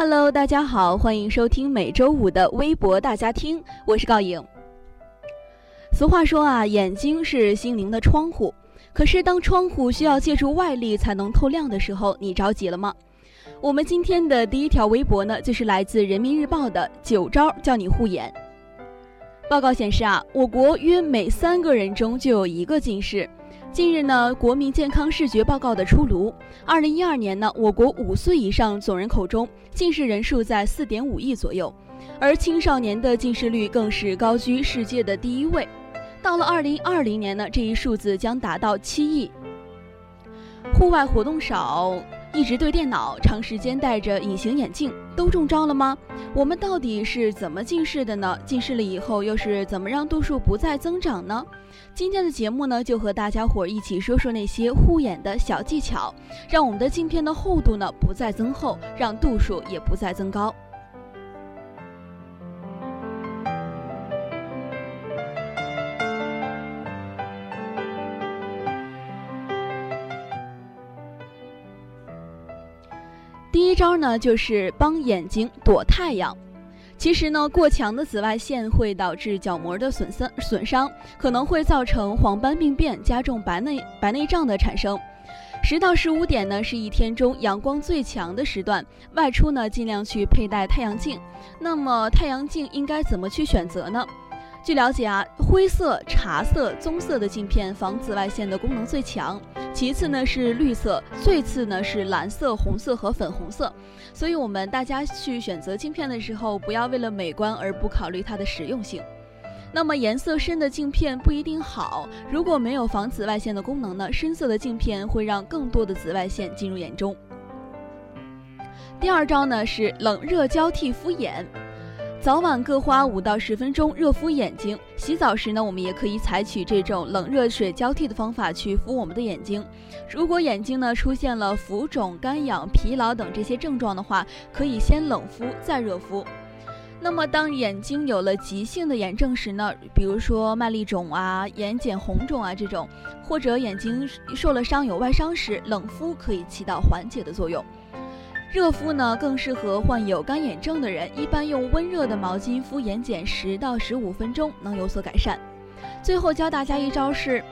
Hello，大家好，欢迎收听每周五的微博大家听，我是高颖。俗话说啊，眼睛是心灵的窗户。可是当窗户需要借助外力才能透亮的时候，你着急了吗？我们今天的第一条微博呢，就是来自人民日报的九招叫你护眼。报告显示啊，我国约每三个人中就有一个近视。近日呢，国民健康视觉报告的出炉。二零一二年呢，我国五岁以上总人口中近视人数在四点五亿左右，而青少年的近视率更是高居世界的第一位。到了二零二零年呢，这一数字将达到七亿。户外活动少。一直对电脑，长时间戴着隐形眼镜，都中招了吗？我们到底是怎么近视的呢？近视了以后，又是怎么让度数不再增长呢？今天的节目呢，就和大家伙一起说说那些护眼的小技巧，让我们的镜片的厚度呢不再增厚，让度数也不再增高。第一招呢，就是帮眼睛躲太阳。其实呢，过强的紫外线会导致角膜的损伤，损伤可能会造成黄斑病变，加重白内白内障的产生。十到十五点呢，是一天中阳光最强的时段，外出呢尽量去佩戴太阳镜。那么太阳镜应该怎么去选择呢？据了解啊，灰色、茶色、棕色的镜片防紫外线的功能最强，其次呢是绿色，最次呢是蓝色、红色和粉红色。所以，我们大家去选择镜片的时候，不要为了美观而不考虑它的实用性。那么，颜色深的镜片不一定好，如果没有防紫外线的功能呢，深色的镜片会让更多的紫外线进入眼中。第二招呢是冷热交替敷眼。早晚各花五到十分钟热敷眼睛。洗澡时呢，我们也可以采取这种冷热水交替的方法去敷我们的眼睛。如果眼睛呢出现了浮肿、干痒、疲劳等这些症状的话，可以先冷敷再热敷。那么当眼睛有了急性的炎症时呢，比如说麦粒肿啊、眼睑红肿啊这种，或者眼睛受了伤有外伤时，冷敷可以起到缓解的作用。热敷呢更适合患有干眼症的人，一般用温热的毛巾敷眼睑十到十五分钟能有所改善。最后教大家一招是，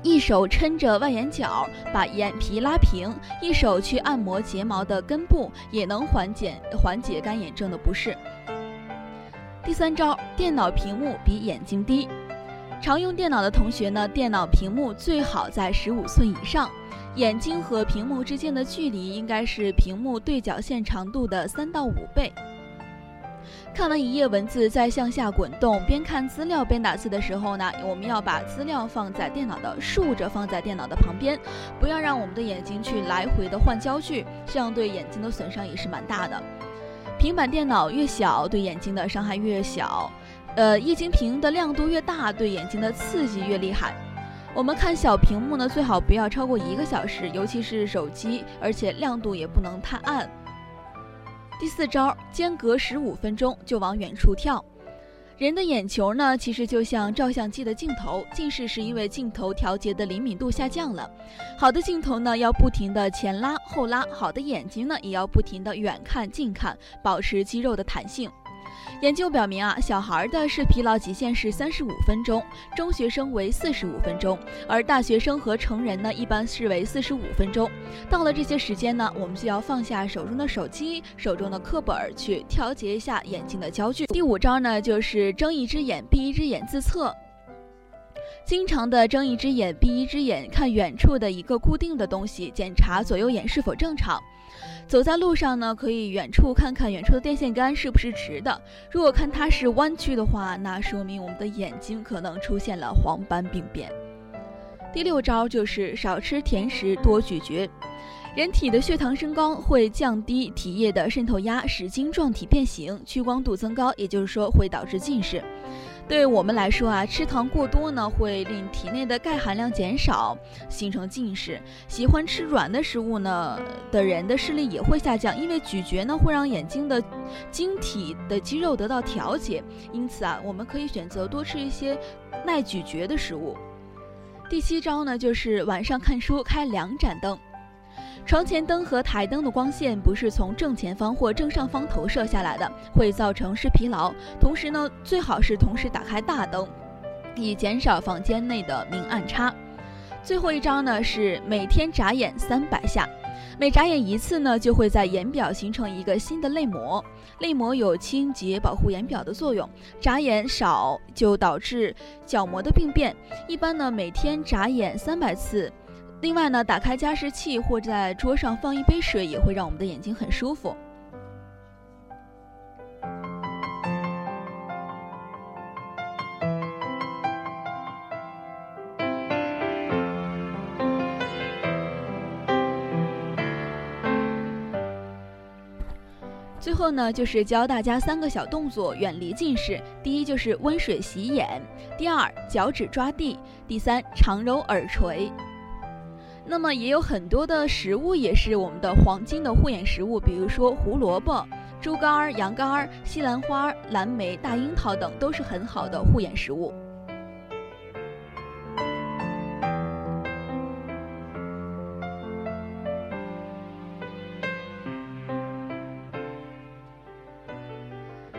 一手撑着外眼角把眼皮拉平，一手去按摩睫毛的根部，也能缓解缓解干眼症的不适。第三招，电脑屏幕比眼睛低。常用电脑的同学呢，电脑屏幕最好在十五寸以上。眼睛和屏幕之间的距离应该是屏幕对角线长度的三到五倍。看完一页文字再向下滚动，边看资料边打字的时候呢，我们要把资料放在电脑的竖着放在电脑的旁边，不要让我们的眼睛去来回的换焦距，这样对眼睛的损伤也是蛮大的。平板电脑越小，对眼睛的伤害越小。呃，液晶屏的亮度越大，对眼睛的刺激越厉害。我们看小屏幕呢，最好不要超过一个小时，尤其是手机，而且亮度也不能太暗。第四招，间隔十五分钟就往远处跳。人的眼球呢，其实就像照相机的镜头，近视是因为镜头调节的灵敏度下降了。好的镜头呢，要不停的前拉后拉；好的眼睛呢，也要不停的远看近看，保持肌肉的弹性。研究表明啊，小孩的视疲劳极限是三十五分钟，中学生为四十五分钟，而大学生和成人呢，一般是为四十五分钟。到了这些时间呢，我们就要放下手中的手机、手中的课本，去调节一下眼睛的焦距。第五招呢，就是睁一只眼闭一只眼自测。经常的睁一只眼闭一只眼看远处的一个固定的东西，检查左右眼是否正常。走在路上呢，可以远处看看远处的电线杆是不是直的。如果看它是弯曲的话，那说明我们的眼睛可能出现了黄斑病变。第六招就是少吃甜食，多咀嚼。人体的血糖升高会降低体液的渗透压，使晶状体变形，屈光度增高，也就是说会导致近视。对我们来说啊，吃糖过多呢，会令体内的钙含量减少，形成近视。喜欢吃软的食物呢的人的视力也会下降，因为咀嚼呢会让眼睛的晶体的肌肉得到调节。因此啊，我们可以选择多吃一些耐咀嚼的食物。第七招呢，就是晚上看书开两盏灯。床前灯和台灯的光线不是从正前方或正上方投射下来的，会造成视疲劳。同时呢，最好是同时打开大灯，以减少房间内的明暗差。最后一招呢是每天眨眼三百下，每眨眼一次呢，就会在眼表形成一个新的泪膜，泪膜有清洁保护眼表的作用。眨眼少就导致角膜的病变，一般呢每天眨眼三百次。另外呢，打开加湿器或在桌上放一杯水，也会让我们的眼睛很舒服。最后呢，就是教大家三个小动作远离近视。第一就是温水洗眼，第二脚趾抓地，第三长揉耳垂。那么也有很多的食物也是我们的黄金的护眼食物，比如说胡萝卜、猪肝、羊肝、西兰花、蓝莓、大樱桃等都是很好的护眼食物。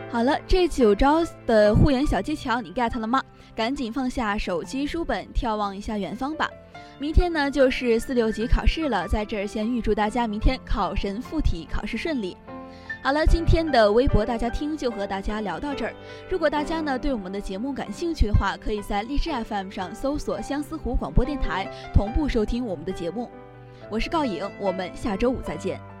好了，这九招的护眼小技巧你 get 了吗？赶紧放下手机、书本，眺望一下远方吧。明天呢就是四六级考试了，在这儿先预祝大家明天考神附体，考试顺利。好了，今天的微博大家听就和大家聊到这儿。如果大家呢对我们的节目感兴趣的话，可以在荔枝 FM 上搜索相思湖广播电台，同步收听我们的节目。我是告影，我们下周五再见。